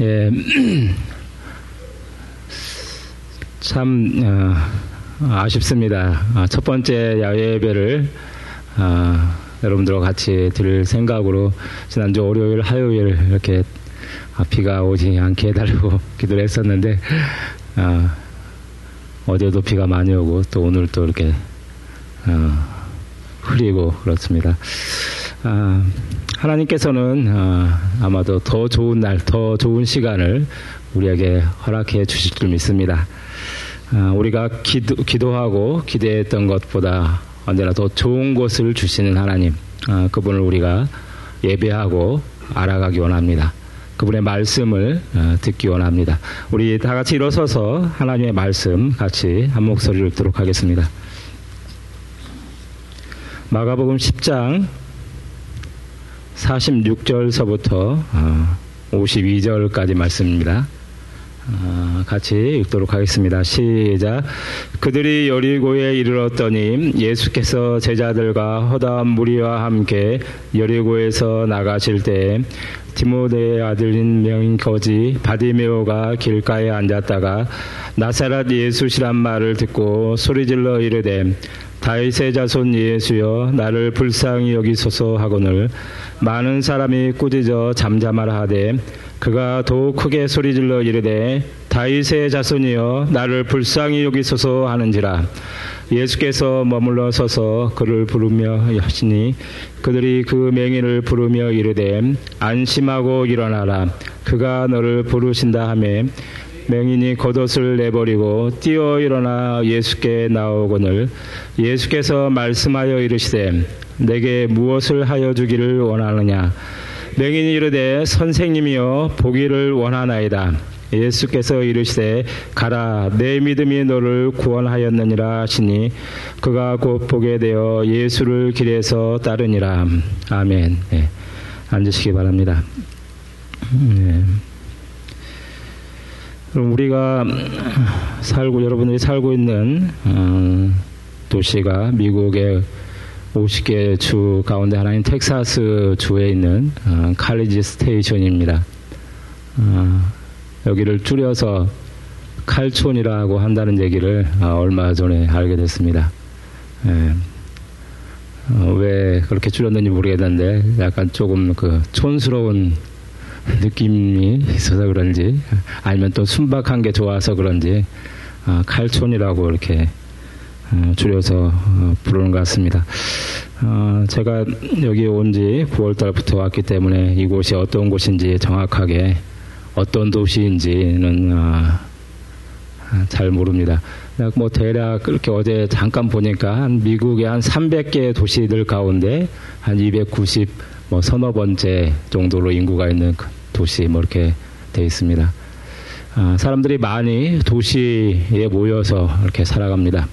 예, 참 어, 아쉽습니다. 아, 첫 번째 야외 예배를 아, 여러분들과 같이 드릴 생각으로 지난주 월요일, 화요일 이렇게 비가 오지 않게 해달라고 기도를 했었는데 아, 어제도 비가 많이 오고 또 오늘 또 이렇게 어, 흐리고 그렇습니다. 아, 하나님께서는 아, 아마도 더 좋은 날, 더 좋은 시간을 우리에게 허락해 주실 줄 믿습니다. 아, 우리가 기도, 기도하고 기대했던 것보다 언제나 더 좋은 것을 주시는 하나님, 아, 그분을 우리가 예배하고 알아가기 원합니다. 그분의 말씀을 어, 듣기 원합니다. 우리 다 같이 일어서서 하나님의 말씀 같이 한 목소리를 듣도록 하겠습니다. 마가복음 10장 46절서부터 52절까지 어, 말씀입니다. 어, 같이 읽도록 하겠습니다. 시작. 그들이 여리고에 이르렀더니 예수께서 제자들과 허다한 무리와 함께 여리고에서 나가실 때 디모데의 아들인 명인 거지 바디메오가 길가에 앉았다가 나사렛 예수시란 말을 듣고 소리질러 이르되 다윗의 자손 예수여 나를 불쌍히 여기소서 하거늘. 많은 사람이 꾸짖어 잠잠하라 하되 그가 더욱 크게 소리질러 이르되 다윗의 자손이여 나를 불쌍히 여기소서 하는지라. 예수께서 머물러 서서 그를 부르며 하시니 그들이 그 맹인을 부르며 이르되 안심하고 일어나라. 그가 너를 부르신다 하매 맹인이 겉옷을 내버리고 뛰어 일어나 예수께 나오거늘 예수께서 말씀하여 이르시되 내게 무엇을 하여 주기를 원하느냐 맹인이 이르되 선생님이여 보기를 원하나이다 예수께서 이르시되 가라 내 믿음이 너를 구원하였느니라 하시니 그가 곧 보게 되어 예수를 길에서 따르니라 아멘 네. 앉으시기 바랍니다 네. 우리가 살고 여러분들이 살고 있는 어, 도시가 미국의 50개 주 가운데 하나인 텍사스 주에 있는 어, 칼리지 스테이션입니다. 어, 여기를 줄여서 칼촌이라고 한다는 얘기를 어, 얼마 전에 알게 됐습니다. 예. 어, 왜 그렇게 줄였는지 모르겠는데 약간 조금 그 촌스러운 느낌이 있어서 그런지 아니면 또 순박한 게 좋아서 그런지 어, 칼촌이라고 이렇게 어, 줄여서 어, 부르는 것 같습니다. 어, 제가 여기 온 지 9월 달부터 왔기 때문에 이곳이 어떤 곳인지 정확하게 어떤 도시인지는 어, 잘 모릅니다. 뭐 대략 그렇게 어제 잠깐 보니까 한 미국의 한 300개 도시들 가운데 한 290, 뭐 서너 번째 정도로 인구가 있는 그 도시 뭐 이렇게 돼 있습니다. 아, 사람들이 많이 도시에 모여서 이렇게 살아갑니다.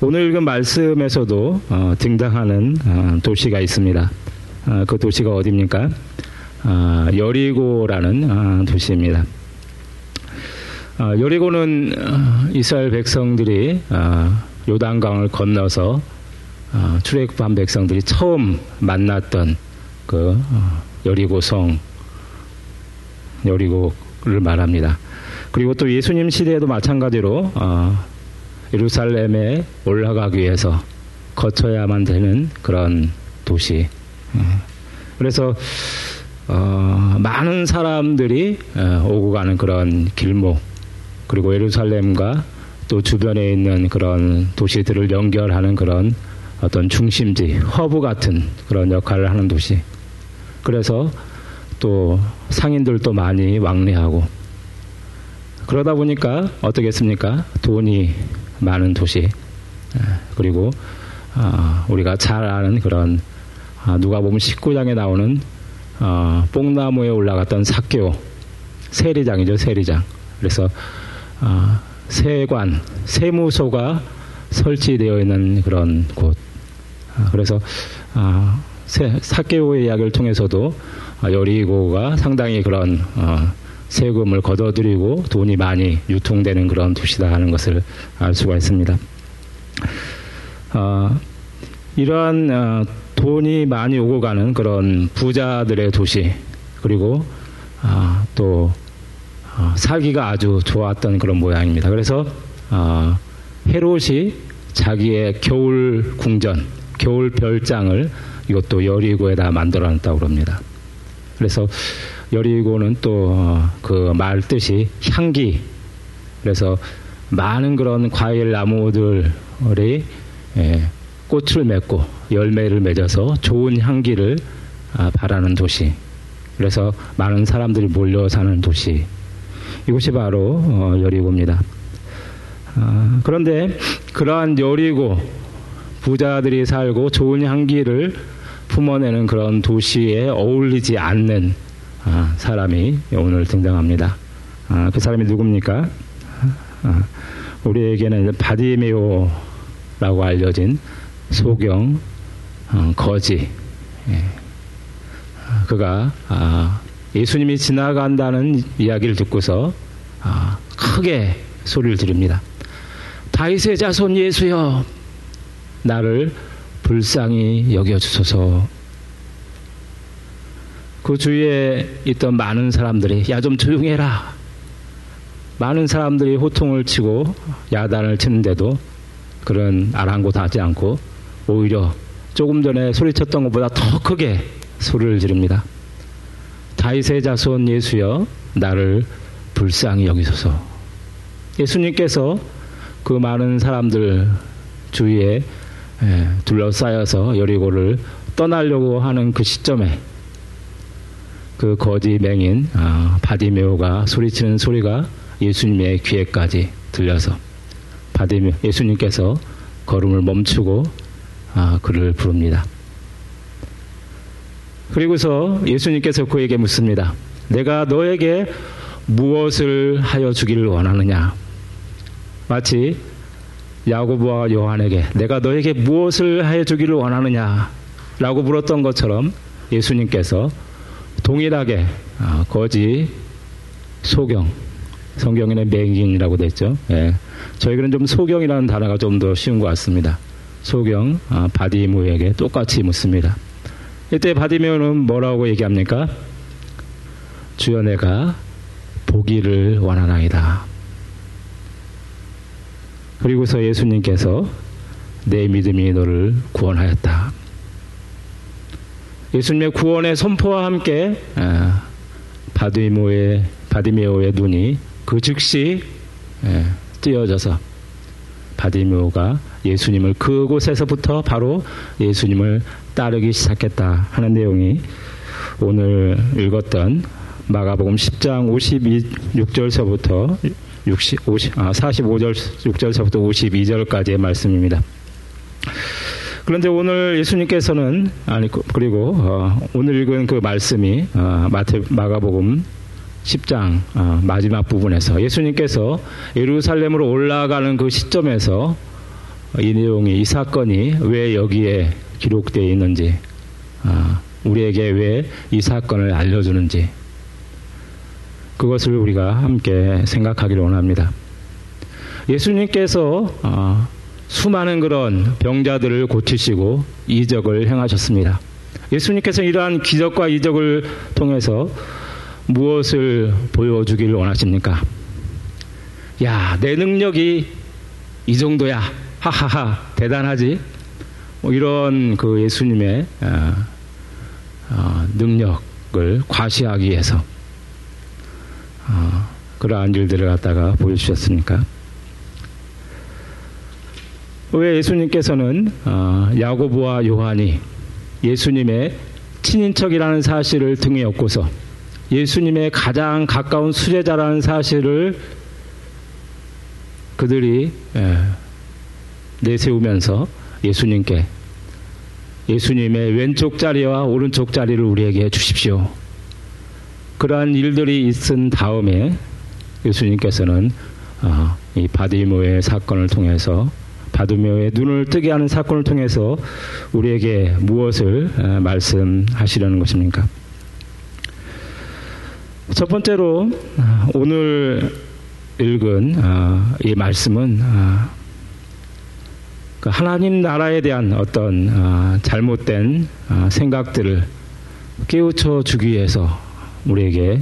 오늘 읽은 말씀에서도 어, 등장하는 어, 도시가 있습니다. 어, 그 도시가 어디입니까? 아, 여리고라는 아, 도시입니다. 아, 여리고는 어, 이스라엘 백성들이 아, 요단강을 건너서 아, 출애굽한 백성들이 처음 만났던 그 어, 여리고성 여리고를 말합니다. 그리고 또 예수님 시대에도 마찬가지로 어, 예루살렘에 올라가기 위해서 거쳐야만 되는 그런 도시. 그래서 어, 많은 사람들이 어, 오고 가는 그런 길목 그리고 예루살렘과 또 주변에 있는 그런 도시들을 연결하는 그런 어떤 중심지, 허브 같은 그런 역할을 하는 도시. 그래서 또 상인들도 많이 왕래하고 그러다 보니까 어떻겠습니까? 돈이 많은 도시 그리고 어, 우리가 잘 아는 그런 어, 누가복음 19장에 나오는 어, 뽕나무에 올라갔던 삭개오 세리장이죠 세리장 그래서 어, 세관 세무소가 설치되어 있는 그런 곳 어, 그래서 어, 사개오의 이야기를 통해서도 여리고가 상당히 그런 세금을 걷어들이고 돈이 많이 유통되는 그런 도시다 하는 것을 알 수가 있습니다. 어, 이러한 어, 돈이 많이 오고 가는 그런 부자들의 도시 그리고 어, 또 어, 살기가 아주 좋았던 그런 모양입니다. 그래서 어, 헤롯이 자기의 겨울 궁전, 겨울 별장을 이것도 여리고에다 만들어놨다고 그럽니다. 그래서 여리고는 또 그말 어, 뜻이 향기. 그래서 많은 그런 과일 나무들이 예, 꽃을 맺고 열매를 맺어서 좋은 향기를 아, 바라는 도시. 그래서 많은 사람들이 몰려 사는 도시. 이곳이 바로 어, 여리고입니다. 아, 그런데 그러한 여리고 부자들이 살고 좋은 향기를 품어내는 그런 도시에 어울리지 않는 아, 사람이 오늘 등장합니다. 아, 그 사람이 누굽니까? 아, 우리에게는 바디메오라고 알려진 소경 어, 거지. 예. 그가 예수님이 지나간다는 이야기를 듣고서 크게 소리를 지릅니다. 다윗의 자손 예수여, 나를 불쌍히 여겨주소서. 그 주위에 있던 많은 사람들이 야 좀 조용해라. 많은 사람들이 호통을 치고 야단을 치는데도 그런 아랑곳하지 않고 오히려 조금 전에 소리쳤던 것보다 더 크게 소리를 지릅니다. 다윗의 자손 예수여 나를 불쌍히 여기소서. 예수님께서 그 많은 사람들 주위에 둘러싸여서 여리고를 떠나려고 하는 그 시점에 그 거지 맹인 아, 바디메오가 소리치는 소리가 예수님의 귀에까지 들려서 바디메 예수님께서 걸음을 멈추고 아, 그를 부릅니다. 그리고서 예수님께서 그에게 묻습니다. 내가 너에게 무엇을 하여 주기를 원하느냐? 마치 야고보와 요한에게 내가 너에게 무엇을 하여 주기를 원하느냐? 라고 물었던 것처럼 예수님께서 동일하게 아, 거지 소경 성경에는 맹인이라고 됐죠. 예. 저희들은 좀 소경이라는 단어가 좀 더 쉬운 것 같습니다. 소경 아, 바디모에게 똑같이 묻습니다. 이때 바디모는 뭐라고 얘기합니까? 주여 내가 보기를 원하나이다. 그리고서 예수님께서 네 믿음이 너를 구원하였다. 예수님의 구원의 선포와 함께 아, 바디모의 바디메오의 눈이 그 즉시 예, 띄어져서 바디메오가 예수님을 그곳에서부터 바로 예수님을 따르기 시작했다 하는 내용이 오늘 읽었던 마가복음 10장 56절서부터 60, 50, 아, 45절 6절서부터 52절까지의 말씀입니다. 그런데 오늘 예수님께서는 아니 그, 그리고 어, 오늘 읽은 그 말씀이 어, 마태 마가복음 10장 어, 마지막 부분에서 예수님께서 예루살렘으로 올라가는 그 시점에서 이 내용이 이 사건이 왜 여기에 기록되어 있는지 어, 우리에게 왜 이 사건을 알려주는지 그것을 우리가 함께 생각하기를 원합니다. 예수님께서 어, 수많은 그런 병자들을 고치시고 이적을 행하셨습니다. 예수님께서 이러한 기적과 이적을 통해서 무엇을 보여주기를 원하십니까? 야, 내 능력이 이 정도야. 하하하, 대단하지? 뭐 이런 그 예수님의 어, 어, 능력을 과시하기 위해서 어, 그러한 일들을 갖다가 보여주셨습니까? 왜 예수님께서는 어, 야고보와 요한이 예수님의 친인척이라는 사실을 등에 업고서 예수님의 가장 가까운 수제자라는 사실을 그들이 예, 내세우면서 예수님께 예수님의 왼쪽 자리와 오른쪽 자리를 우리에게 주십시오. 그러한 일들이 있은 다음에 예수님께서는 어, 이 바디모의 사건을 통해서 바디모의 눈을 뜨게 하는 사건을 통해서 우리에게 무엇을 어, 말씀하시려는 것입니까? 첫 번째로 아, 오늘 읽은 아, 이 말씀은 아, 그 하나님 나라에 대한 어떤 잘못된 생각들을 깨우쳐 주기 위해서 우리에게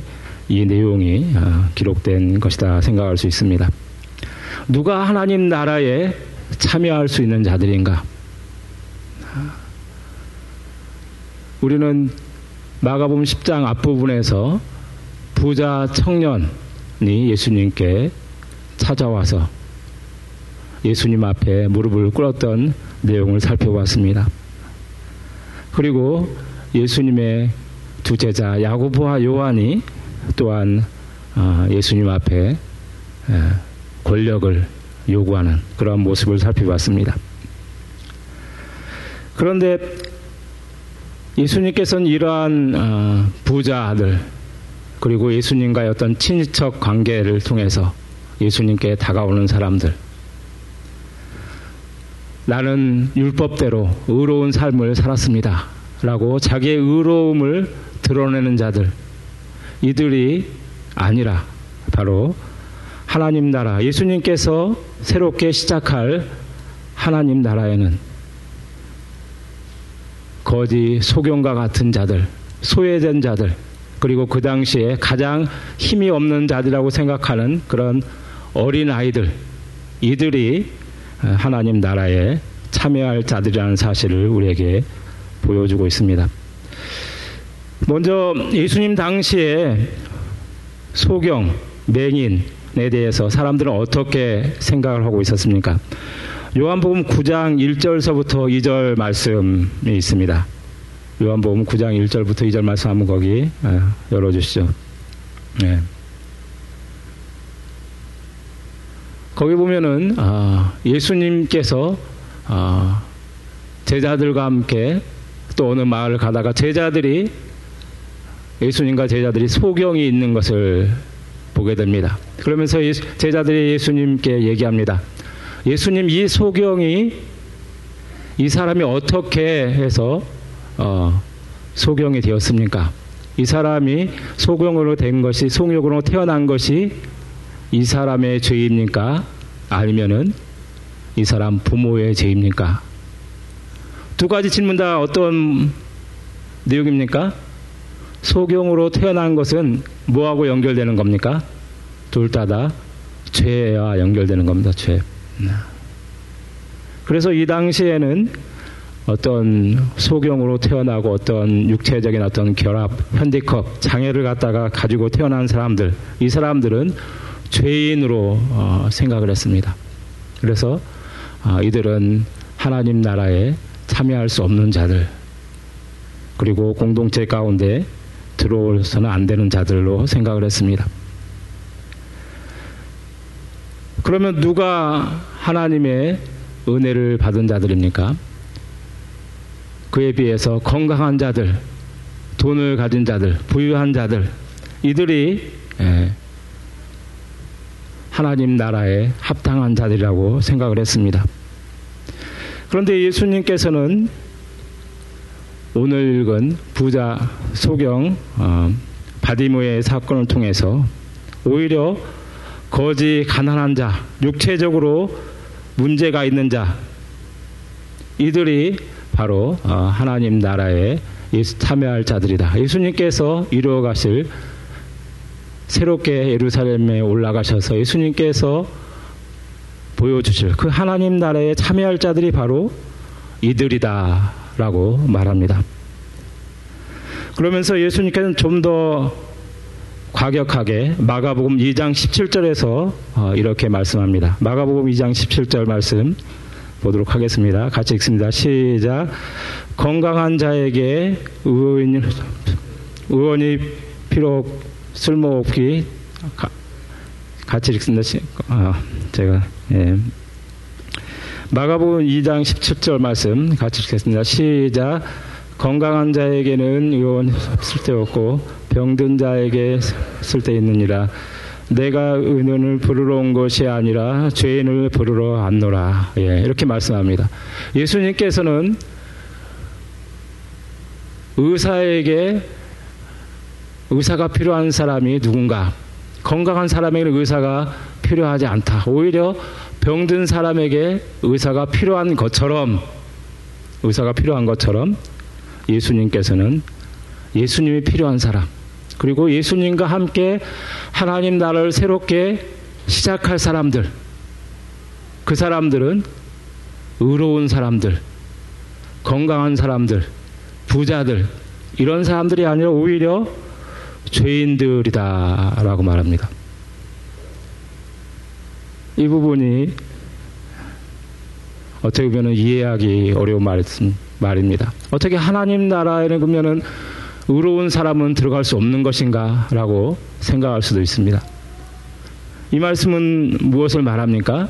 이 내용이 어, 기록된 것이다 생각할 수 있습니다. 누가 하나님 나라에 참여할 수 있는 자들인가? 우리는 마가복음 10장 앞부분에서 부자 청년이 예수님께 찾아와서 예수님 앞에 무릎을 꿇었던 내용을 살펴봤습니다. 그리고 예수님의 두 제자 야고보와 요한이 또한 아, 예수님 앞에 권력을 요구하는 그런 모습을 살펴봤습니다. 그런데 예수님께서는 이러한 아, 부자들 그리고 예수님과의 어떤 친인척 관계를 통해서 예수님께 다가오는 사람들 나는 율법대로 의로운 삶을 살았습니다. 라고 자기의 의로움을 드러내는 자들 이들이 아니라 바로 하나님 나라 예수님께서 새롭게 시작할 하나님 나라에는 거지 소경과 같은 자들 소외된 자들 그리고 그 당시에 가장 힘이 없는 자들이라고 생각하는 그런 어린 아이들 이들이 하나님 나라에 참여할 자들이라는 사실을 우리에게 보여주고 있습니다. 먼저 예수님 당시에 소경, 맹인에 대해서 사람들은 어떻게 생각을 하고 있었습니까? 요한복음 9장 1절서부터 2절 말씀이 있습니다. 요한복음 9장 1절부터 2절 말씀 한번 거기 아, 열어주시죠. 네. 거기 보면은 아, 예수님께서 아, 제자들과 함께 또 어느 마을을 가다가 제자들이 예수님과 제자들이 소경이 있는 것을 보게 됩니다. 그러면서 제자들이 예수님께 얘기합니다. 예수님 이 소경이 이 사람이 어떻게 해서 어, 소경이 되었습니까? 이 사람이 소경으로 된 것이 송욕으로 태어난 것이 이 사람의 죄입니까? 아니면은 이 사람 부모의 죄입니까? 두 가지 질문 다 어떤 내용입니까? 소경으로 태어난 것은 뭐하고 연결되는 겁니까? 둘 다 다 죄와 연결되는 겁니다. 죄. 그래서 이 당시에는 어떤 소경으로 태어나고 어떤 육체적인 어떤 결합, 현디컵, 장애를 갖다가 가지고 태어난 사람들, 이 사람들은 죄인으로 어, 생각을 했습니다. 그래서 어, 이들은 하나님 나라에 참여할 수 없는 자들, 그리고 공동체 가운데 들어올서는 안 되는 자들로 생각을 했습니다. 그러면 누가 하나님의 은혜를 받은 자들입니까? 그에 비해서 건강한 자들, 돈을 가진 자들, 부유한 자들, 이들이 예, 하나님 나라에 합당한 자들이라고 생각을 했습니다. 그런데 예수님께서는 오늘 읽은 부자 소경 어, 바디모의 사건을 통해서 오히려 거지 가난한 자, 육체적으로 문제가 있는 자, 이들이 바로 어, 하나님 나라에 참여할 자들이다. 예수님께서 이루어 가실 새롭게 예루살렘에 올라가셔서 예수님께서 보여주실 그 하나님 나라에 참여할 자들이 바로 이들이다 라고 말합니다. 그러면서 예수님께서는 좀 더 과격하게 마가복음 2장 17절에서 어, 이렇게 말씀합니다. 마가복음 2장 17절 말씀 보도록 하겠습니다. 같이 읽습니다. 시작. 건강한 자에게 의원, 의원이 필요 쓸모없기 같이 읽습니다. 아, 제가 예. 마가복음 2장 17절 말씀 같이 읽겠습니다. 시작. 건강한 자에게는 의원 쓸데없고 병든 자에게 쓸데있느니라. 내가 은연을 부르러 온 것이 아니라 죄인을 부르러 왔노라. 예, 이렇게 말씀합니다. 예수님께서는 의사에게 의사가 필요한 사람이 누군가 건강한 사람에게는 의사가 필요하지 않다. 오히려 병든 사람에게 의사가 필요한 것처럼 의사가 필요한 것처럼 예수님께서는 예수님이 필요한 사람 그리고 예수님과 함께 하나님 나라를 새롭게 시작할 사람들, 그 사람들은 의로운 사람들, 건강한 사람들, 부자들, 이런 사람들이 아니라 오히려 죄인들이다라고 말합니다. 이 부분이 어떻게 보면 이해하기 어려운 말입니다. 어떻게 하나님 나라에는 그러면은 의로운 사람은 들어갈 수 없는 것인가? 라고 생각할 수도 있습니다. 이 말씀은 무엇을 말합니까?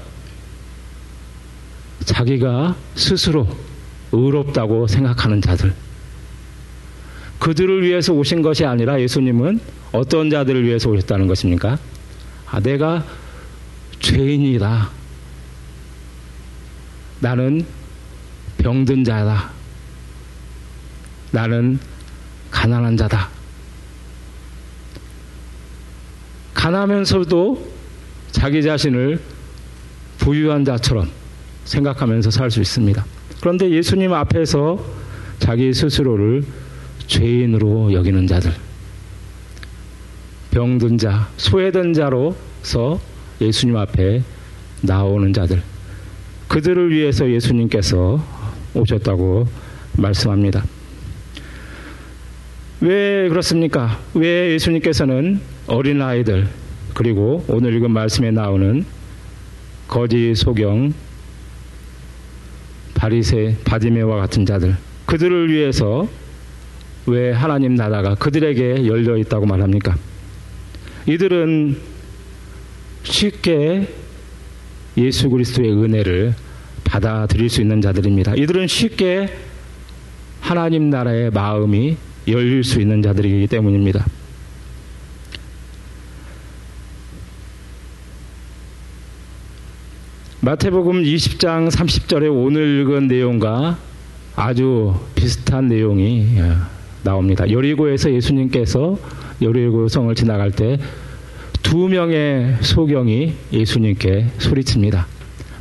자기가 스스로 의롭다고 생각하는 자들. 그들을 위해서 오신 것이 아니라 예수님은 어떤 자들을 위해서 오셨다는 것입니까? 아, 내가 죄인이다. 나는 병든 자다. 나는 가난한 자다. 가난하면서도 자기 자신을 부유한 자처럼 생각하면서 살 수 있습니다. 그런데 예수님 앞에서 자기 스스로를 죄인으로 여기는 자들, 병든 자, 소외된 자로서 예수님 앞에 나오는 자들, 그들을 위해서 예수님께서 오셨다고 말씀합니다. 왜 그렇습니까? 왜 예수님께서는 어린 아이들, 그리고 오늘 읽은 말씀에 나오는 거지 소경, 바리새, 바디메와 같은 자들, 그들을 위해서 왜 하나님 나라가 그들에게 열려 있다고 말합니까? 이들은 쉽게 예수 그리스도의 은혜를 받아들일 수 있는 자들입니다. 이들은 쉽게 하나님 나라의 마음이 열릴 수 있는 자들이기 때문입니다. 마태복음 20장 30절에 오늘 읽은 내용과 아주 비슷한 내용이 예, 나옵니다. 여리고에서 예수님께서 여리고 성을 지나갈 때 두 명의 소경이 예수님께 소리칩니다.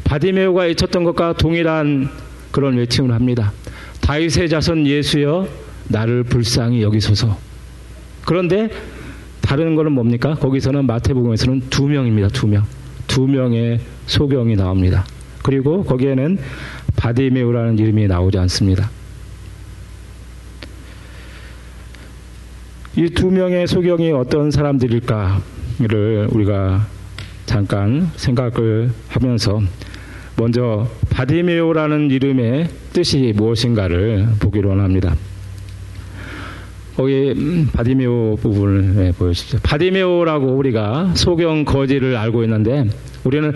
바디메오가 외쳤던 것과 동일한 그런 외침을 합니다. 다윗의 자손 예수여 나를 불쌍히 여기소서. 그런데 다른 거는 뭡니까? 거기서는 마태복음에서는 두 명입니다. 두 명. 두 명의 소경이 나옵니다. 그리고 거기에는 바디메오라는 이름이 나오지 않습니다. 이 두 명의 소경이 어떤 사람들일까 를 우리가 잠깐 생각을 하면서 먼저 바디메오라는 이름의 뜻이 무엇인가를 보기로 합니다. 거기 음, 바디메오 부분을 네, 보여주십시오. 바디메오라고 우리가 소경 거지를 알고 있는데 우리는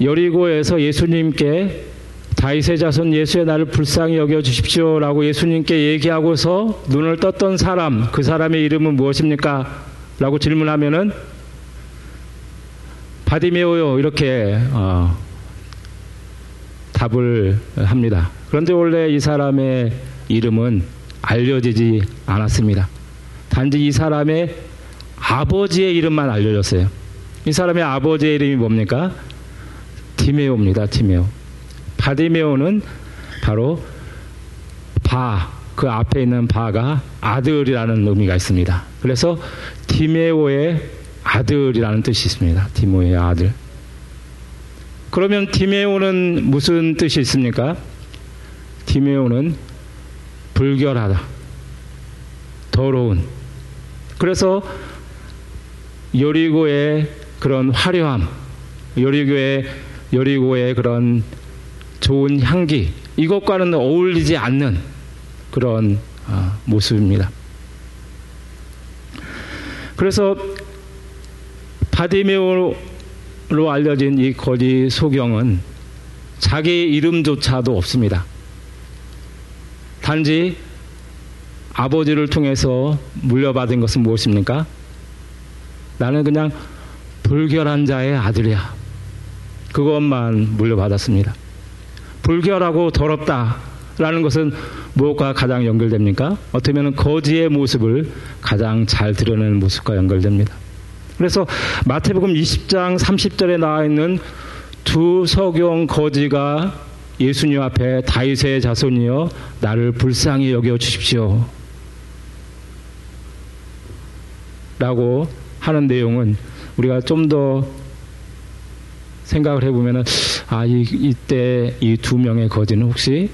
여리고에서 예수님께 다윗의 자손 예수여 나를 불쌍히 여겨 주십시오라고 예수님께 얘기하고서 눈을 떴던 사람 그 사람의 이름은 무엇입니까? 라고 질문하면은 바디메오요 이렇게 어, 답을 합니다. 그런데 원래 이 사람의 이름은 알려지지 않았습니다. 단지 이 사람의 아버지의 이름만 알려졌어요. 이 사람의 아버지의 이름이 뭡니까? 디메오입니다. 디메오. 바디메오는 바로 바, 그 앞에 있는 바가 아들이라는 의미가 있습니다. 그래서 디메오의 아들이라는 뜻이 있습니다. 디모의 아들. 그러면 디메오는 무슨 뜻이 있습니까? 디메오는 불결하다. 더러운. 그래서 여리고의 그런 화려함, 여리고의, 여리고의 그런 좋은 향기 이것과는 어울리지 않는 그런 어, 모습입니다. 그래서 바디메오로 알려진 이 거지 소경은 자기 이름조차도 없습니다. 단지 아버지를 통해서 물려받은 것은 무엇입니까? 나는 그냥 불결한 자의 아들이야. 그것만 물려받았습니다. 불결하고 더럽다라는 것은 무엇과 가장 연결됩니까? 어떻게 보면 거지의 모습을 가장 잘 드러내는 모습과 연결됩니다. 그래서 마태복음 20장 30절에 나와 있는 두 서경 거지가 예수님 앞에 다윗의 자손이여 나를 불쌍히 여겨 주십시오. 라고 하는 내용은 우리가 좀 더 생각을 해보면은, 아, 이, 이때 이 두 명의 거지는 혹시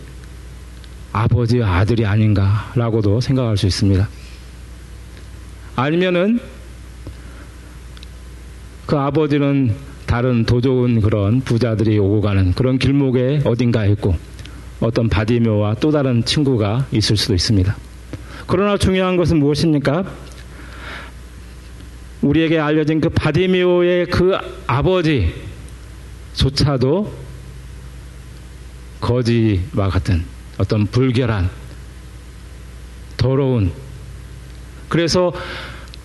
아버지의 아들이 아닌가라고도 생각할 수 있습니다. 아니면은 그 아버지는 다른 도좋은 그런 부자들이 오고 가는 그런 길목에 어딘가 있고 어떤 바디묘와 또 다른 친구가 있을 수도 있습니다. 그러나 중요한 것은 무엇입니까? 우리에게 알려진 그 바디메오의 그 아버지조차도 거지와 같은 어떤 불결한 더러운 그래서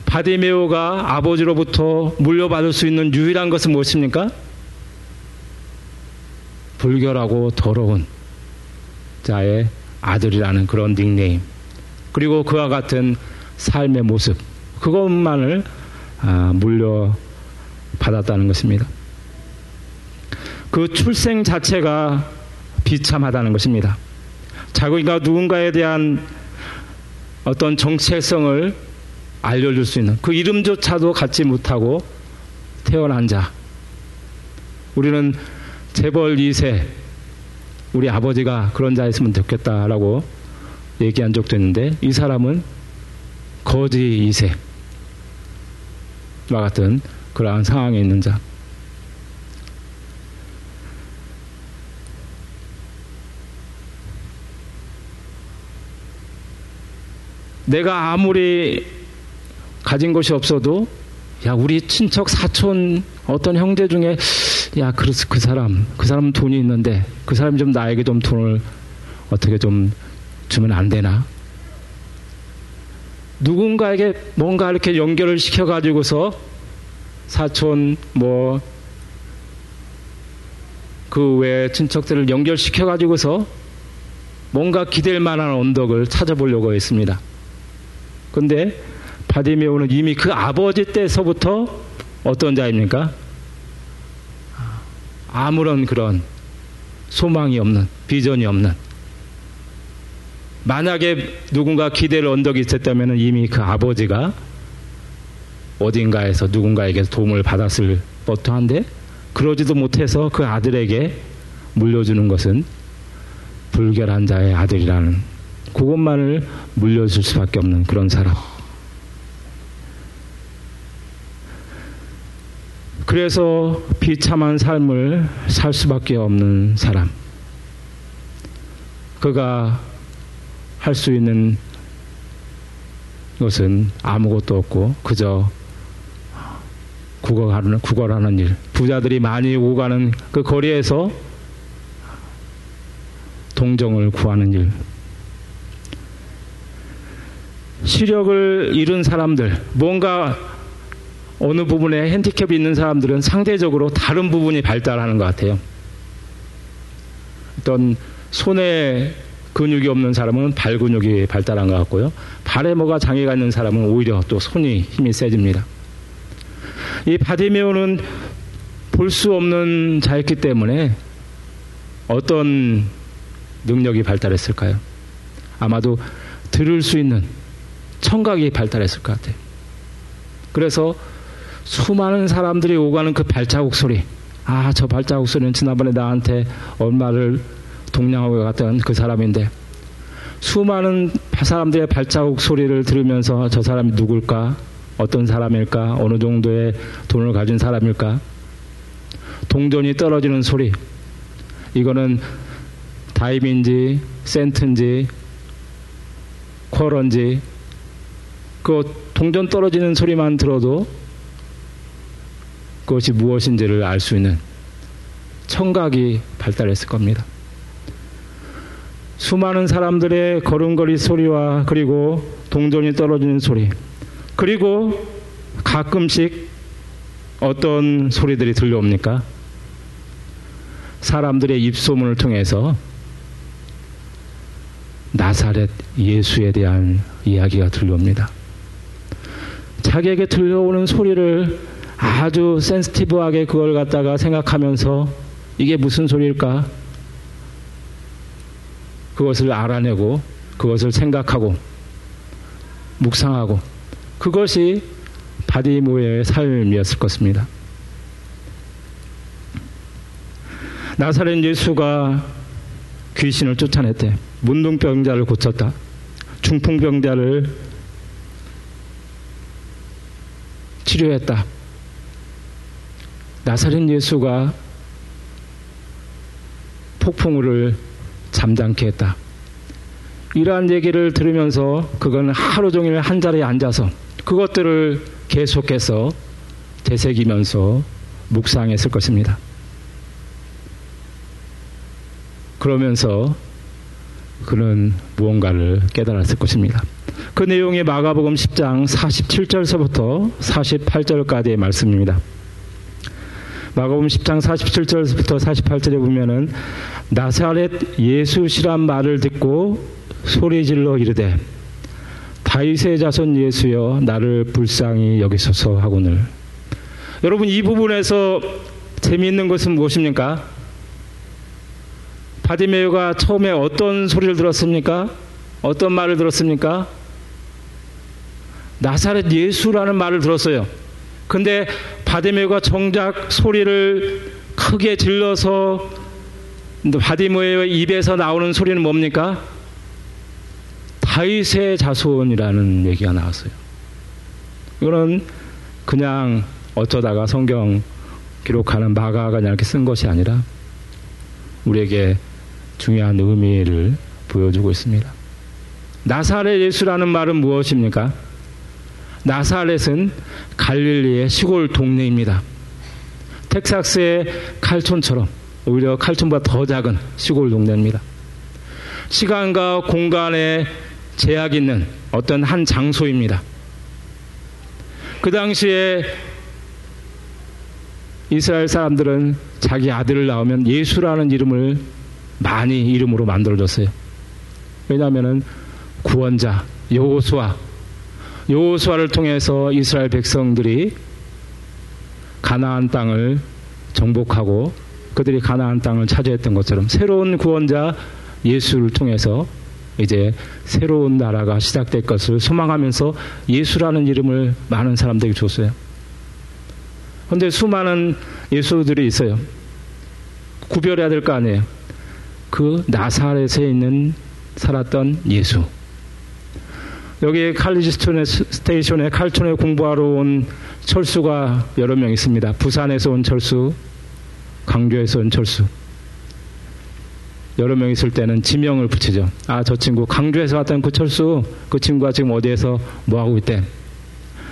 바디메오가 아버지로부터 물려받을 수 있는 유일한 것은 무엇입니까? 불결하고 더러운 자의 아들이라는 그런 닉네임. 그리고 그와 같은 삶의 모습. 그것만을 아, 물려받았다는 것입니다. 그 출생 자체가 비참하다는 것입니다. 자기가 누군가에 대한 어떤 정체성을 알려줄 수 있는 그 이름조차도 갖지 못하고 태어난 자. 우리는 재벌 2세 우리 아버지가 그런 자였으면 좋겠다라고 얘기한 적도 있는데 이 사람은 거지 2세와 같은 그러한 상황에 있는 자. 내가 아무리 가진 것이 없어도 야 우리 친척 사촌 어떤 형제 중에 야그그 사람 그 사람 돈이 있는데 그 사람 좀 나에게 좀 돈을 어떻게 좀 주면 안 되나? 누군가에게 뭔가 이렇게 연결을 시켜 가지고서 사촌 뭐 그 외 친척들을 연결시켜 가지고서 뭔가 기댈 만한 언덕을 찾아보려고 했습니다. 근데 바디메오는 이미 그 아버지 때서부터 어떤 자입니까? 아무런 그런 소망이 없는, 비전이 없는. 만약에 누군가 기대를 언덕이 있었다면 이미 그 아버지가 어딘가에서 누군가에게 도움을 받았을 법도 한데 그러지도 못해서 그 아들에게 물려주는 것은 불결한 자의 아들이라는 그것만을 물려줄 수밖에 없는 그런 사람. 그래서 비참한 삶을 살 수밖에 없는 사람. 그가 할 수 있는 것은 아무것도 없고 그저 구걸하는, 구걸하는 일. 부자들이 많이 오고 가는 그 거리에서 동정을 구하는 일. 시력을 잃은 사람들, 뭔가 어느 부분에 핸디캡이 있는 사람들은 상대적으로 다른 부분이 발달하는 것 같아요. 어떤 손에 근육이 없는 사람은 발 근육이 발달한 것 같고요. 발에 뭐가 장애가 있는 사람은 오히려 또 손이 힘이 세집니다. 이 바디메오는 볼 수 없는 자였기 때문에 어떤 능력이 발달했을까요? 아마도 들을 수 있는 청각이 발달했을 것 같아요. 그래서 수많은 사람들이 오가는 그 발자국 소리. 아, 저 발자국 소리는 지난번에 나한테 얼마를 동냥하고 갔던 그 사람인데 수많은 사람들의 발자국 소리를 들으면서 저 사람이 누굴까? 어떤 사람일까? 어느 정도의 돈을 가진 사람일까? 동전이 떨어지는 소리. 이거는 다임인지 센트인지 쿼런지 그 동전 떨어지는 소리만 들어도 그것이 무엇인지를 알 수 있는 청각이 발달했을 겁니다. 수많은 사람들의 걸음걸이 소리와 그리고 동전이 떨어지는 소리 그리고 가끔씩 어떤 소리들이 들려옵니까? 사람들의 입소문을 통해서 나사렛 예수에 대한 이야기가 들려옵니다. 자기에게 들려오는 소리를 아주 센스티브하게 그걸 갖다가 생각하면서 이게 무슨 소리일까? 그것을 알아내고 그것을 생각하고 묵상하고 그것이 바디모의 삶이었을 것입니다. 나사렛 예수가 귀신을 쫓아냈대. 문둥병자를 고쳤다. 중풍병자를 치료했다. 나사렛 예수가 폭풍우를 잠잠케 했다. 이러한 얘기를 들으면서 그거는 하루 종일 한 자리에 앉아서 그것들을 계속해서 되새기면서 묵상했을 것입니다. 그러면서 그는 무언가를 깨달았을 것입니다. 그 내용이 마가복음 10장 47절서부터 48절까지의 말씀입니다. 마가복음 10장 47절부터 48절에 보면은 나사렛 예수시란 말을 듣고 소리질러 이르되 다윗의 자손 예수여 나를 불쌍히 여기소서 하고늘 여러분 이 부분에서 재미있는 것은 무엇입니까? 바디메유가 처음에 어떤 소리를 들었습니까? 어떤 말을 들었습니까? 나사렛 예수라는 말을 들었어요. 근데 바디메유가 정작 소리를 크게 질러서 바디메유의 입에서 나오는 소리는 뭡니까? 다윗의 자손이라는 얘기가 나왔어요. 이거는 그냥 어쩌다가 성경 기록하는 마가가 이렇게 쓴 것이 아니라 우리에게 중요한 의미를 보여주고 있습니다. 나사렛 예수라는 말은 무엇입니까? 나사렛은 갈릴리의 시골 동네입니다. 텍사스의 칼촌처럼 오히려 칼촌보다 더 작은 시골 동네입니다. 시간과 공간에 제약 있는 어떤 한 장소입니다. 그 당시에 이스라엘 사람들은 자기 아들을 낳으면 예수라는 이름을 많이 이름으로 만들어줬어요. 왜냐하면 구원자 여호수아 여호수아를 통해서 이스라엘 백성들이 가나안 땅을 정복하고 그들이 가나안 땅을 차지했던 것처럼 새로운 구원자 예수를 통해서 이제 새로운 나라가 시작될 것을 소망하면서 예수라는 이름을 많은 사람들이 줬어요. 그런데 수많은 예수들이 있어요. 구별해야 될 거 아니에요. 그 나사렛에 있는 살았던 예수. 여기 칼리지 스테이션에 칼촌에 공부하러 온 철수가 여러 명 있습니다. 부산에서 온 철수, 강주에서 온 철수. 여러 명 있을 때는 지명을 붙이죠. 아, 저 친구 강주에서 왔던 그 철수, 그 친구가 지금 어디에서 뭐 하고 있대.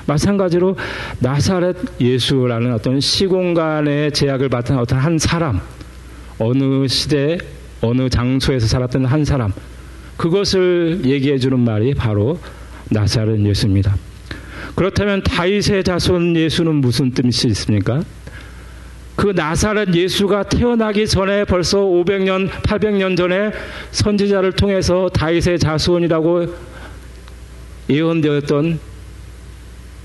마찬가지로 나사렛 예수라는 어떤 시공간의 제약을 받은 어떤 한 사람, 어느 시대, 어느 장소에서 살았던 한 사람, 그것을 얘기해 주는 말이 바로 나사렛 예수입니다. 그렇다면 다윗의 자손 예수는 무슨 뜻이 있습니까? 그 나사렛 예수가 태어나기 전에 벌써 500년, 800년 전에 선지자를 통해서 다윗의 자손이라고 예언되었던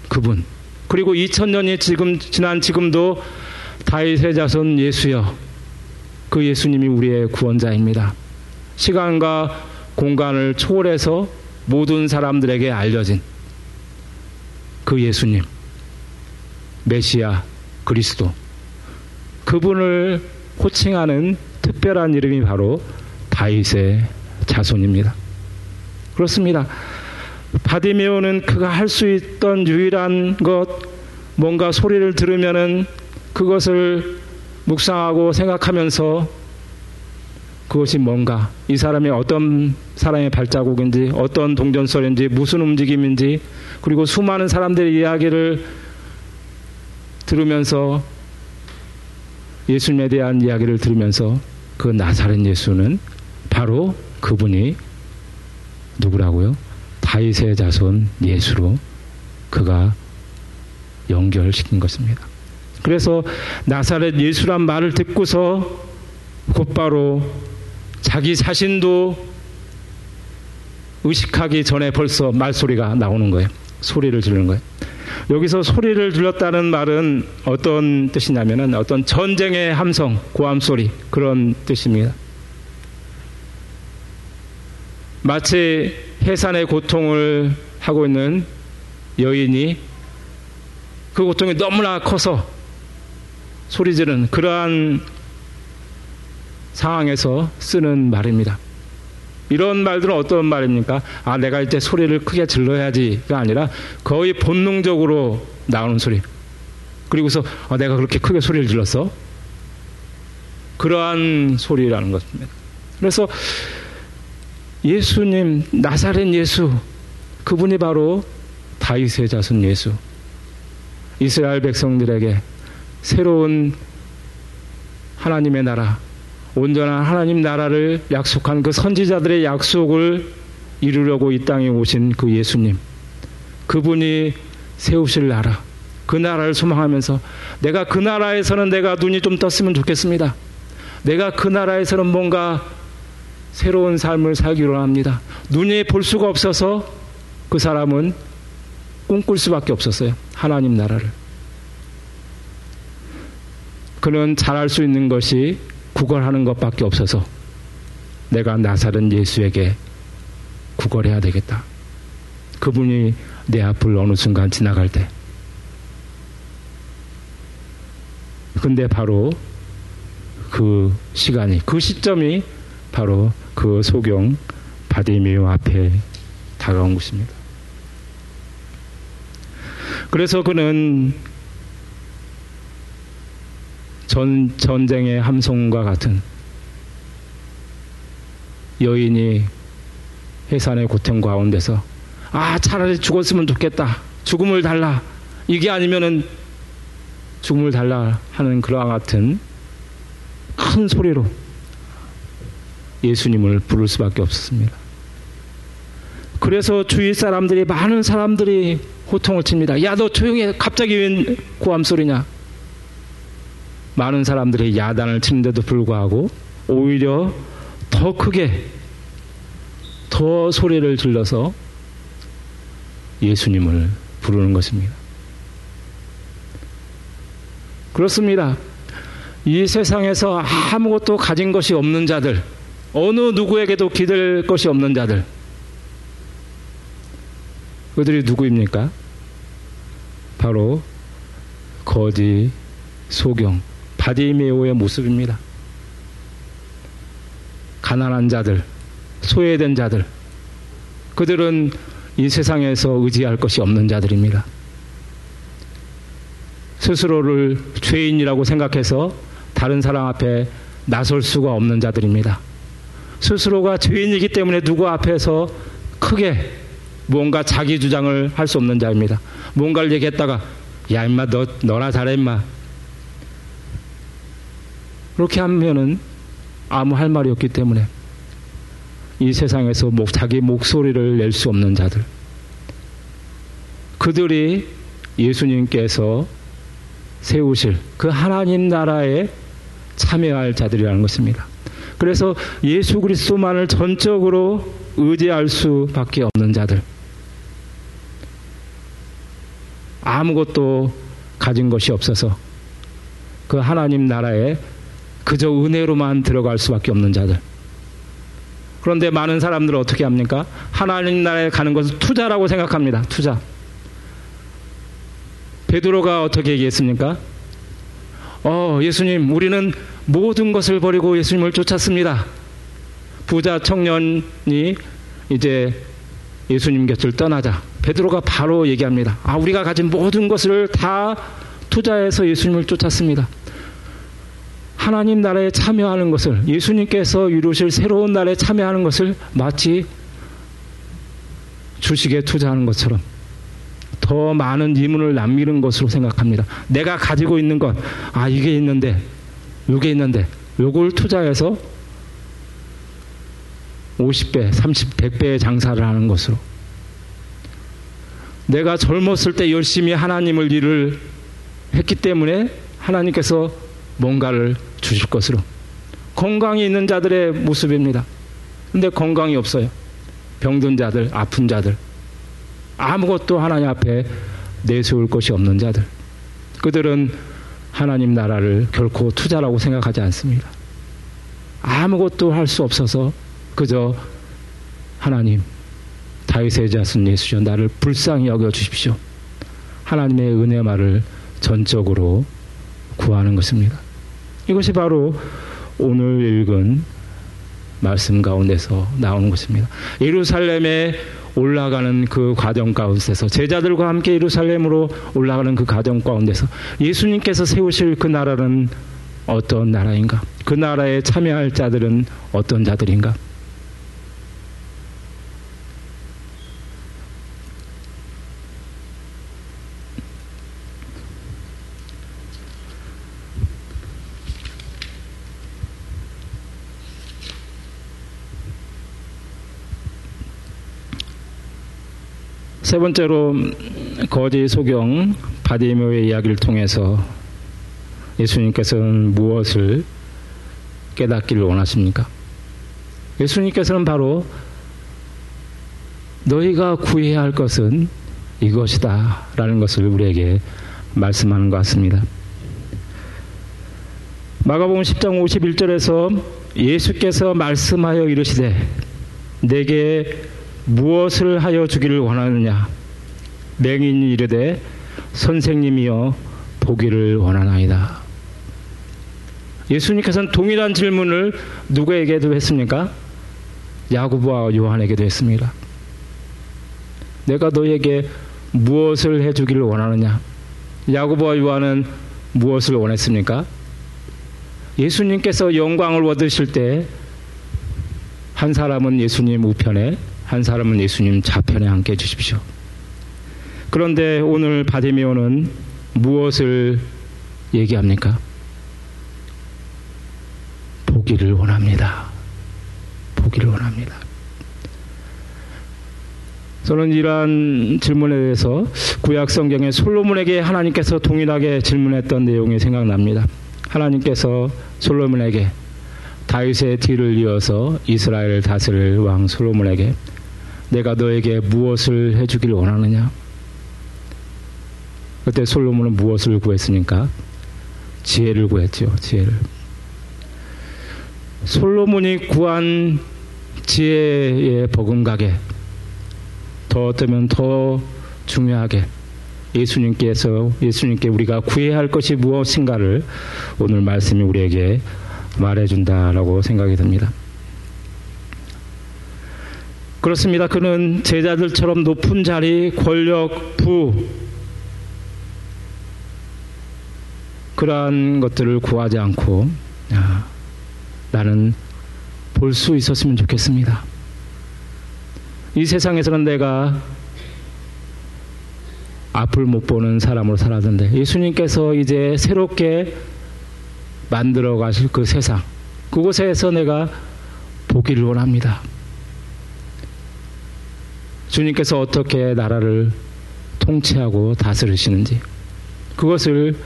그분. 그리고 2000년이 지금 지난 지금도 다윗의 자손 예수여. 그 예수님이 우리의 구원자입니다. 시간과 공간을 초월해서 모든 사람들에게 알려진 그 예수님. 메시아 그리스도. 그분을 호칭하는 특별한 이름이 바로 다윗의 자손입니다. 그렇습니다. 바디메오는 그가 할 수 있던 유일한 것, 뭔가 소리를 들으면은 그것을 묵상하고 생각하면서 그것이 뭔가, 이 사람이 어떤 사람의 발자국인지, 어떤 동전소리인지, 무슨 움직임인지, 그리고 수많은 사람들의 이야기를 들으면서 예수님에 대한 이야기를 들으면서 그 나사렛 예수는 바로 그분이 누구라고요? 다윗의 자손 예수로 그가 연결시킨 것입니다. 그래서 나사렛 예수란 말을 듣고서 곧바로 자기 자신도 의식하기 전에 벌써 말소리가 나오는 거예요. 소리를 지르는 거예요. 여기서 소리를 들렸다는 말은 어떤 뜻이냐면은 어떤 전쟁의 함성, 고함 소리 그런 뜻입니다. 마치 해산의 고통을 하고 있는 여인이 그 고통이 너무나 커서 소리 지르는 그러한 상황에서 쓰는 말입니다. 이런 말들은 어떤 말입니까? 아, 내가 이제 소리를 크게 질러야지가 아니라 거의 본능적으로 나오는 소리. 그리고서 아, 내가 그렇게 크게 소리를 질렀어? 그러한 소리라는 것입니다. 그래서 예수님, 나사렛 예수, 그분이 바로 다윗의 자손 예수. 이스라엘 백성들에게 새로운 하나님의 나라, 온전한 하나님 나라를 약속한 그 선지자들의 약속을 이루려고 이 땅에 오신 그 예수님. 그분이 세우실 나라. 그 나라를 소망하면서 내가 그 나라에서는 내가 눈이 좀 떴으면 좋겠습니다. 내가 그 나라에서는 뭔가 새로운 삶을 살기로 합니다. 눈이 볼 수가 없어서 그 사람은 꿈꿀 수밖에 없었어요. 하나님 나라를. 그는 잘할 수 있는 것이 구걸하는 것밖에 없어서 내가 나사른 예수에게 구걸해야 되겠다. 그분이 내 앞을 어느 순간 지나갈 때. 근데 바로 그 시간이, 그 시점이 바로 그 소경 바디미오 앞에 다가온 것입니다. 그래서 그는 전, 전쟁의 함성과 같은 여인이 해산의 고통 가운데서 아 차라리 죽었으면 좋겠다 죽음을 달라 이게 아니면은 죽음을 달라 하는 그와 같은 큰 소리로 예수님을 부를 수밖에 없었습니다. 그래서 주위 사람들이 많은 사람들이 호통을 칩니다. 야 너 조용히 해. 갑자기 웬 고함 소리냐? 많은 사람들이 야단을 치는데도 불구하고 오히려 더 크게 더 소리를 질러서 예수님을 부르는 것입니다. 그렇습니다. 이 세상에서 아무것도 가진 것이 없는 자들, 어느 누구에게도 기댈 것이 없는 자들, 그들이 누구입니까? 바로 거지, 소경, 바디메오의 모습입니다. 가난한 자들, 소외된 자들, 그들은 이 세상에서 의지할 것이 없는 자들입니다. 스스로를 죄인이라고 생각해서 다른 사람 앞에 나설 수가 없는 자들입니다. 스스로가 죄인이기 때문에 누구 앞에서 크게 뭔가 자기 주장을 할 수 없는 자입니다. 뭔가를 얘기했다가 야 임마 너 너나 잘해 임마 그렇게 하면은 아무 할 말이 없기 때문에 이 세상에서 목, 자기 목소리를 낼 수 없는 자들 그들이 예수님께서 세우실 그 하나님 나라에 참여할 자들이라는 것입니다. 그래서 예수 그리스도만을 전적으로 의지할 수밖에 없는 자들. 아무것도 가진 것이 없어서 그 하나님 나라에 그저 은혜로만 들어갈 수밖에 없는 자들. 그런데 많은 사람들은 어떻게 합니까? 하나님 나라에 가는 것을 투자라고 생각합니다. 투자. 베드로가 어떻게 얘기했습니까? 어, 예수님, 우리는 모든 것을 버리고 예수님을 쫓았습니다. 부자 청년이 이제 예수님 곁을 떠나자 베드로가 바로 얘기합니다. 아, 우리가 가진 모든 것을 다 투자해서 예수님을 쫓았습니다. 하나님 나라에 참여하는 것을 예수님께서 이루실 새로운 나라에 참여하는 것을 마치 주식에 투자하는 것처럼 더 많은 이문을 남기는 것으로 생각합니다. 내가 가지고 있는 것, 아, 이게 있는데, 이게 있는데, 요걸 투자해서 50배, 30, 100배의 장사를 하는 것으로. 내가 젊었을 때 열심히 하나님을 일을 했기 때문에 하나님께서 뭔가를 주실 것으로. 건강이 있는 자들의 모습입니다. 근데 건강이 없어요. 병든 자들, 아픈 자들. 아무것도 하나님 앞에 내세울 것이 없는 자들. 그들은 하나님 나라를 결코 투자라고 생각하지 않습니다. 아무것도 할 수 없어서 그저 하나님 다윗의 자손 예수여 나를 불쌍히 여겨 주십시오. 하나님의 은혜 말을 전적으로 구하는 것입니다. 이것이 바로 오늘 읽은 말씀 가운데서 나오는 것입니다. 예루살렘에 올라가는 그 과정 가운데서 제자들과 함께 예루살렘으로 올라가는 그 과정 가운데서 예수님께서 세우실 그 나라는 어떤 나라인가? 그 나라에 참여할 자들은 어떤 자들인가? 세 번째로 거짓 소경 바디메오의 이야기를 통해서 예수님께서는 무엇을 깨닫기를 원하십니까? 예수님께서는 바로 너희가 구해야 할 것은 이것이다 라는 것을 우리에게 말씀하는 것 같습니다. 마가복음 10장 51절에서 예수께서 말씀하여 이르시되 내게 무엇을 하여 주기를 원하느냐? 맹인이 이르되 선생님이여 보기를 원하나이다. 예수님께서는 동일한 질문을 누구에게도 했습니까? 야구부와 요한에게도 했습니다. 내가 너에게 무엇을 해주기를 원하느냐? 야구부와 요한은 무엇을 원했습니까? 예수님께서 영광을 얻으실 때 한 사람은 예수님 우편에 한 사람은 예수님 좌편에 함께 해주십시오. 그런데 오늘 바디메오는 무엇을 얘기합니까? 보기를 원합니다. 보기를 원합니다. 저는 이러한 질문에 대해서 구약 성경에 솔로몬에게 하나님께서 동일하게 질문했던 내용이 생각납니다. 하나님께서 솔로몬에게 다윗의 뒤를 이어서 이스라엘을 다스릴 왕 솔로몬에게 내가 너에게 무엇을 해주기를 원하느냐? 그때 솔로몬은 무엇을 구했습니까? 지혜를 구했죠, 지혜를. 솔로몬이 구한 지혜의 버금가게, 더 어쩌면 더 중요하게 예수님께서, 예수님께 우리가 구해야 할 것이 무엇인가를 오늘 말씀이 우리에게 말해준다라고 생각이 듭니다. 그렇습니다. 그는 제자들처럼 높은 자리, 권력, 부, 그러한 것들을 구하지 않고, 아, 나는 볼 수 있었으면 좋겠습니다. 이 세상에서는 내가 앞을 못 보는 사람으로 살았는데, 예수님께서 이제 새롭게 만들어 가실 그 세상, 그곳에서 내가 보기를 원합니다. 주님께서 어떻게 나라를 통치하고 다스리시는지 그것을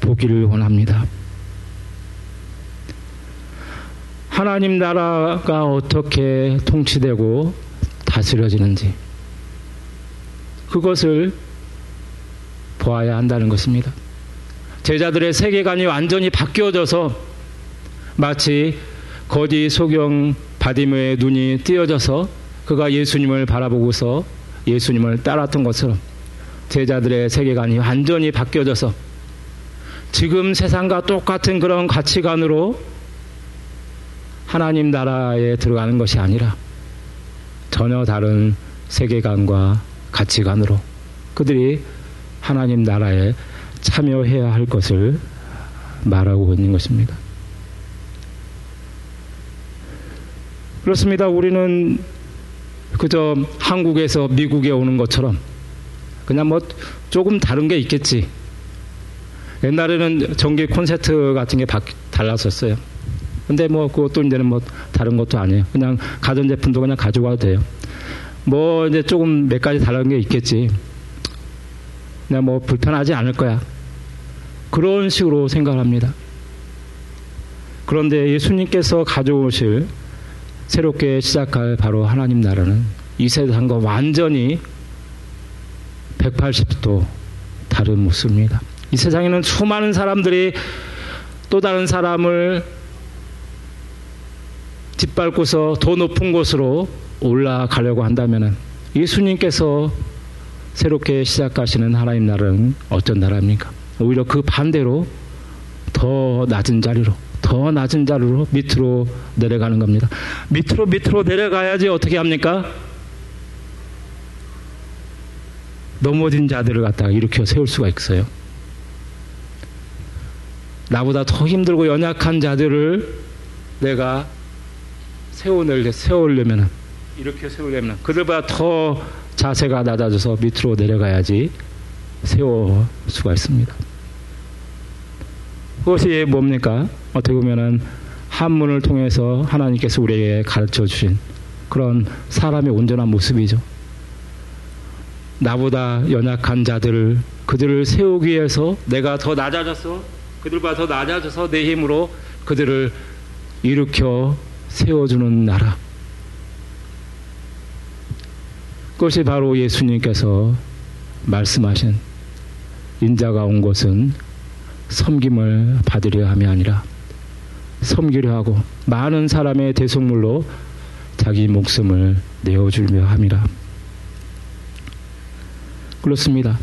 보기를 원합니다. 하나님 나라가 어떻게 통치되고 다스려지는지 그것을 보아야 한다는 것입니다. 제자들의 세계관이 완전히 바뀌어져서 마치 거지 소경 바디메오의 눈이 띄어져서 그가 예수님을 바라보고서 예수님을 따랐던 것처럼 제자들의 세계관이 완전히 바뀌어져서 지금 세상과 똑같은 그런 가치관으로 하나님 나라에 들어가는 것이 아니라 전혀 다른 세계관과 가치관으로 그들이 하나님 나라에 참여해야 할 것을 말하고 있는 것입니다. 그렇습니다. 우리는 그저 한국에서 미국에 오는 것처럼 그냥 뭐 조금 다른 게 있겠지. 옛날에는 전기 콘서트 같은 게 달랐었어요. 근데 뭐 그것도 이제는 뭐 다른 것도 아니에요. 그냥 가전제품도 그냥 가져가도 돼요. 뭐 이제 조금 몇 가지 다른 게 있겠지. 그냥 뭐 불편하지 않을 거야. 그런 식으로 생각합니다. 그런데 예수님께서 가져오실 새롭게 시작할 바로 하나님 나라는 이 세상과 완전히 180도 다른 모습입니다. 이 세상에는 수많은 사람들이 또 다른 사람을 짓밟고서 더 높은 곳으로 올라가려고 한다면 예수님께서 새롭게 시작하시는 하나님 나라는 어떤 나라입니까? 오히려 그 반대로 더 낮은 자리로 더 낮은 자리로 밑으로 내려가는 겁니다. 밑으로 밑으로 내려가야지 어떻게 합니까? 넘어진 자들을 갖다가 일으켜 세울 수가 있어요. 나보다 더 힘들고 연약한 자들을 내가 세우려, 세우려면 이렇게 세우려면 그들보다 더 자세가 낮아져서 밑으로 내려가야지 세울 수가 있습니다. 그것이 뭡니까? 어떻게 보면은 한문을 통해서 하나님께서 우리에게 가르쳐 주신 그런 사람의 온전한 모습이죠. 나보다 연약한 자들을 그들을 세우기 위해서 내가 더 낮아져서 그들보다 더 낮아져서 내 힘으로 그들을 일으켜 세워주는 나라. 그것이 바로 예수님께서 말씀하신 인자가 온 것은 섬김을 받으려 함이 아니라 섬기려 하고 많은 사람의 대속물로 자기 목숨을 내어주려 함이라. 그렇습니다.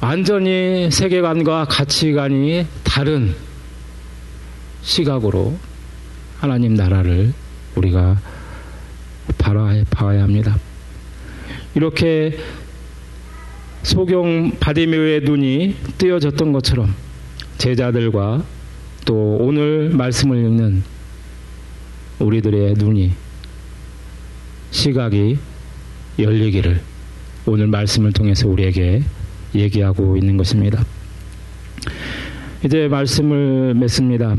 완전히 세계관과 가치관이 다른 시각으로 하나님 나라를 우리가 바라봐야 합니다. 이렇게 소경 바디메의 눈이 뜨여졌던 것처럼 제자들과 또 오늘 말씀을 읽는 우리들의 눈이 시각이 열리기를 오늘 말씀을 통해서 우리에게 얘기하고 있는 것입니다. 이제 말씀을 맺습니다.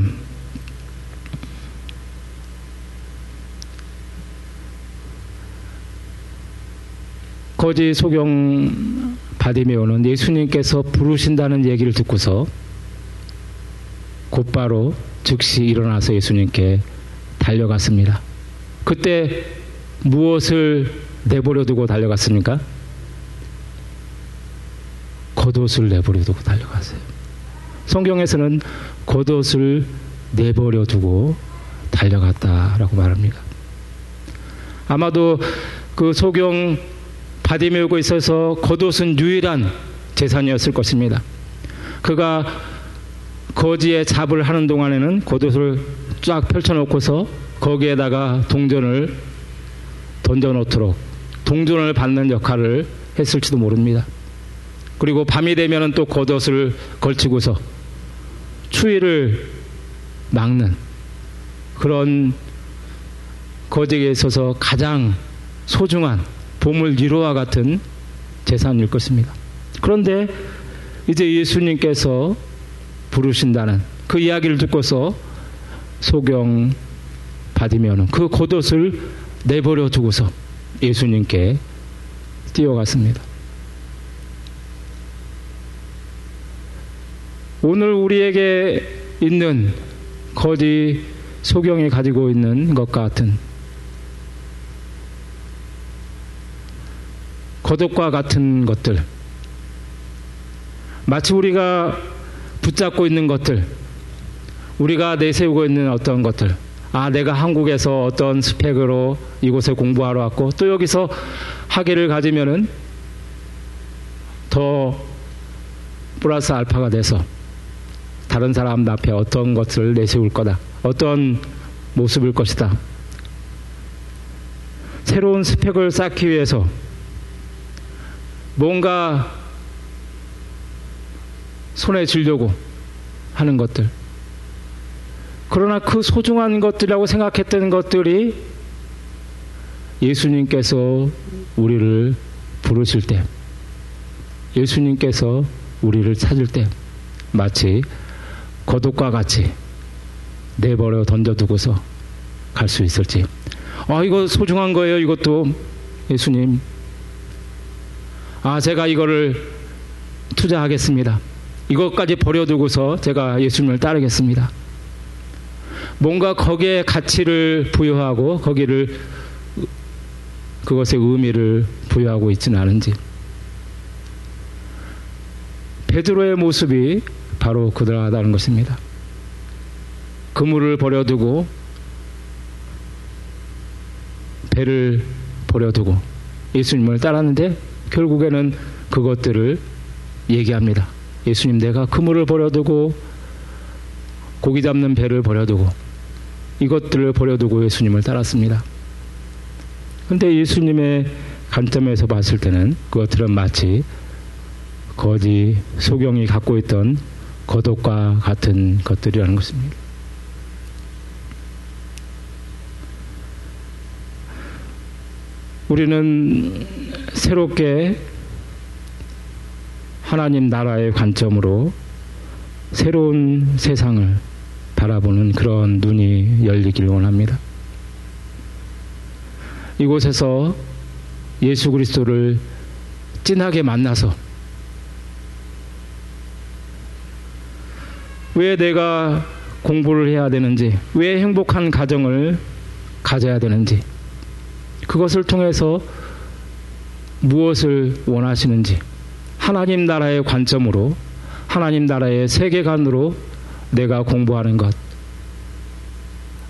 거지 소경 바디메오는 예수님께서 부르신다는 얘기를 듣고서 곧바로 즉시 일어나서 예수님께 달려갔습니다. 그때 무엇을 내버려 두고 달려갔습니까? 겉옷을 내버려 두고 달려갔어요. 성경에서는 겉옷을 내버려 두고 달려갔다라고 말합니다. 아마도 그 소경 바디메우고 있어서 겉옷은 유일한 재산이었을 것입니다. 그가 거지에 잡을 하는 동안에는 겉옷을 쫙 펼쳐놓고서 거기에다가 동전을 던져놓도록 동전을 받는 역할을 했을지도 모릅니다. 그리고 밤이 되면 또 겉옷을 걸치고서 추위를 막는 그런 거지에 있어서 가장 소중한 보물 위로와 같은 재산일 것입니다. 그런데 이제 예수님께서 부르신다는 그 이야기를 듣고서 소경 받으면 그 겉옷을 내버려 두고서 예수님께 뛰어갔습니다. 오늘 우리에게 있는 거지 소경이 가지고 있는 것 같은 거독과 같은 것들, 마치 우리가 붙잡고 있는 것들, 우리가 내세우고 있는 어떤 것들, 아, 내가 한국에서 어떤 스펙으로 이곳에 공부하러 왔고, 또 여기서 학위를 가지면은 더 플러스 알파가 돼서 다른 사람 앞에 어떤 것을 내세울 거다. 어떤 모습일 것이다. 새로운 스펙을 쌓기 위해서 뭔가 손에 쥐려고 하는 것들. 그러나 그 소중한 것들이라고 생각했던 것들이 예수님께서 우리를 부르실 때, 예수님께서 우리를 찾을 때, 마치 거독과 같이 내버려 던져두고서 갈 수 있을지. 아, 이거 소중한 거예요, 이것도. 예수님, 아, 제가 이거를 투자하겠습니다. 이것까지 버려두고서 제가 예수님을 따르겠습니다. 뭔가 거기에 가치를 부여하고 거기를 그것의 의미를 부여하고 있지는 않은지. 베드로의 모습이 바로 그러하다는 것입니다. 그물을 버려두고 배를 버려두고 예수님을 따랐는데 결국에는 그것들을 얘기합니다. 예수님 내가 그물을 버려두고 고기 잡는 배를 버려두고 이것들을 버려두고 예수님을 따랐습니다. 근데 예수님의 관점에서 봤을 때는 그것들은 마치 거지 소경이 갖고 있던 거독과 같은 것들이라는 것입니다. 우리는 새롭게 하나님 나라의 관점으로 새로운 세상을 바라보는 그런 눈이 열리기를 원합니다. 이곳에서 예수 그리스도를 진하게 만나서 왜 내가 공부를 해야 되는지, 왜 행복한 가정을 가져야 되는지, 그것을 통해서 무엇을 원하시는지, 하나님 나라의 관점으로, 하나님 나라의 세계관으로 내가 공부하는 것,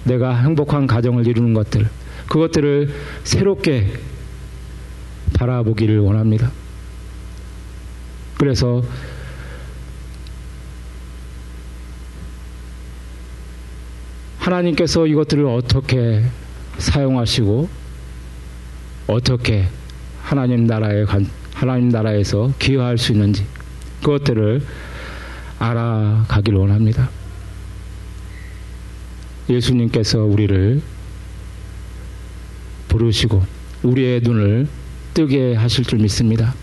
내가 행복한 가정을 이루는 것들, 그것들을 새롭게 바라보기를 원합니다. 그래서 하나님께서 이것들을 어떻게 사용하시고 어떻게 하나님 나라에 하나님 나라에서 기여할 수 있는지 그것들을 알아가길 원합니다. 예수님께서 우리를 부르시고 우리의 눈을 뜨게 하실 줄 믿습니다.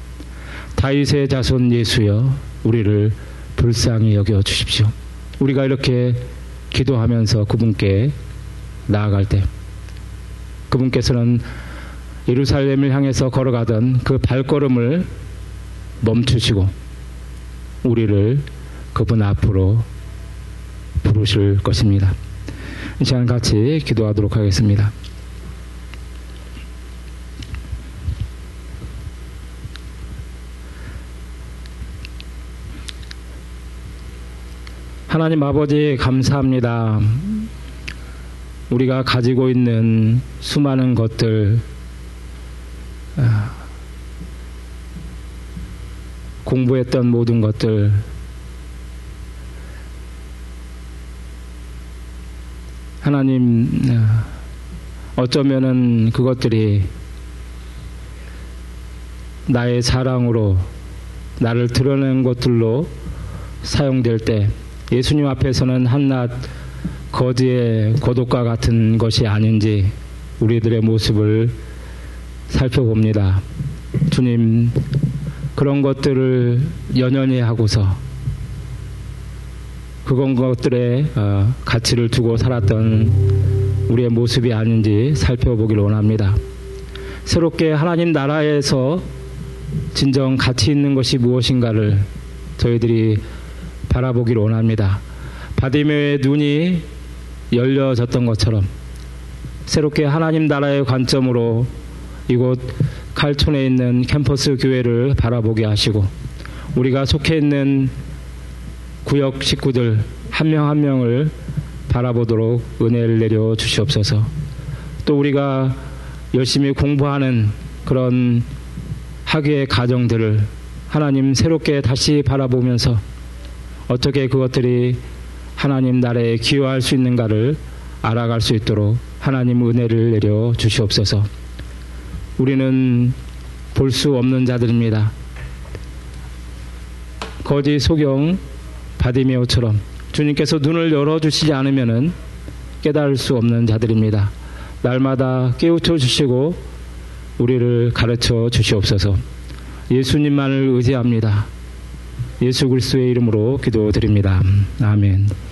다윗의 자손 예수여 우리를 불쌍히 여겨 주십시오. 우리가 이렇게 기도하면서 그분께 나아갈 때 그분께서는 예루살렘을 향해서 걸어가던 그 발걸음을 멈추시고 우리를 그분 앞으로 부르실 것입니다. 이 시간 같이 기도하도록 하겠습니다. 하나님 아버지 감사합니다. 우리가 가지고 있는 수많은 것들, 아, 공부했던 모든 것들, 하나님, 아, 어쩌면은 그것들이 나의 사랑으로 나를 드러낸 것들로 사용될 때 예수님 앞에서는 한낱 거지의 고독과 같은 것이 아닌지 우리들의 모습을 살펴봅니다. 주님, 그런 것들을 연연히 하고서 그건 것들의 어, 가치를 두고 살았던 우리의 모습이 아닌지 살펴보길 원합니다. 새롭게 하나님 나라에서 진정 가치 있는 것이 무엇인가를 저희들이 바라보길 원합니다. 바디메의 눈이 열려졌던 것처럼 새롭게 하나님 나라의 관점으로 이곳 칼촌에 있는 캠퍼스 교회를 바라보게 하시고 우리가 속해 있는 구역 식구들 한 명한 한 명을 바라보도록 은혜를 내려 주시옵소서. 또 우리가 열심히 공부하는 그런 학위의 가정들을 하나님 새롭게 다시 바라보면서 어떻게 그것들이 하나님 나라에 기여할 수 있는가를 알아갈 수 있도록 하나님 은혜를 내려 주시옵소서. 우리는 볼 수 없는 자들입니다. 거지 소경 바디메오처럼 주님께서 눈을 열어주시지 않으면 깨달을 수 없는 자들입니다. 날마다 깨우쳐 주시고 우리를 가르쳐 주시옵소서. 예수님만을 의지합니다. 예수 그리스도의 이름으로 기도드립니다. 아멘.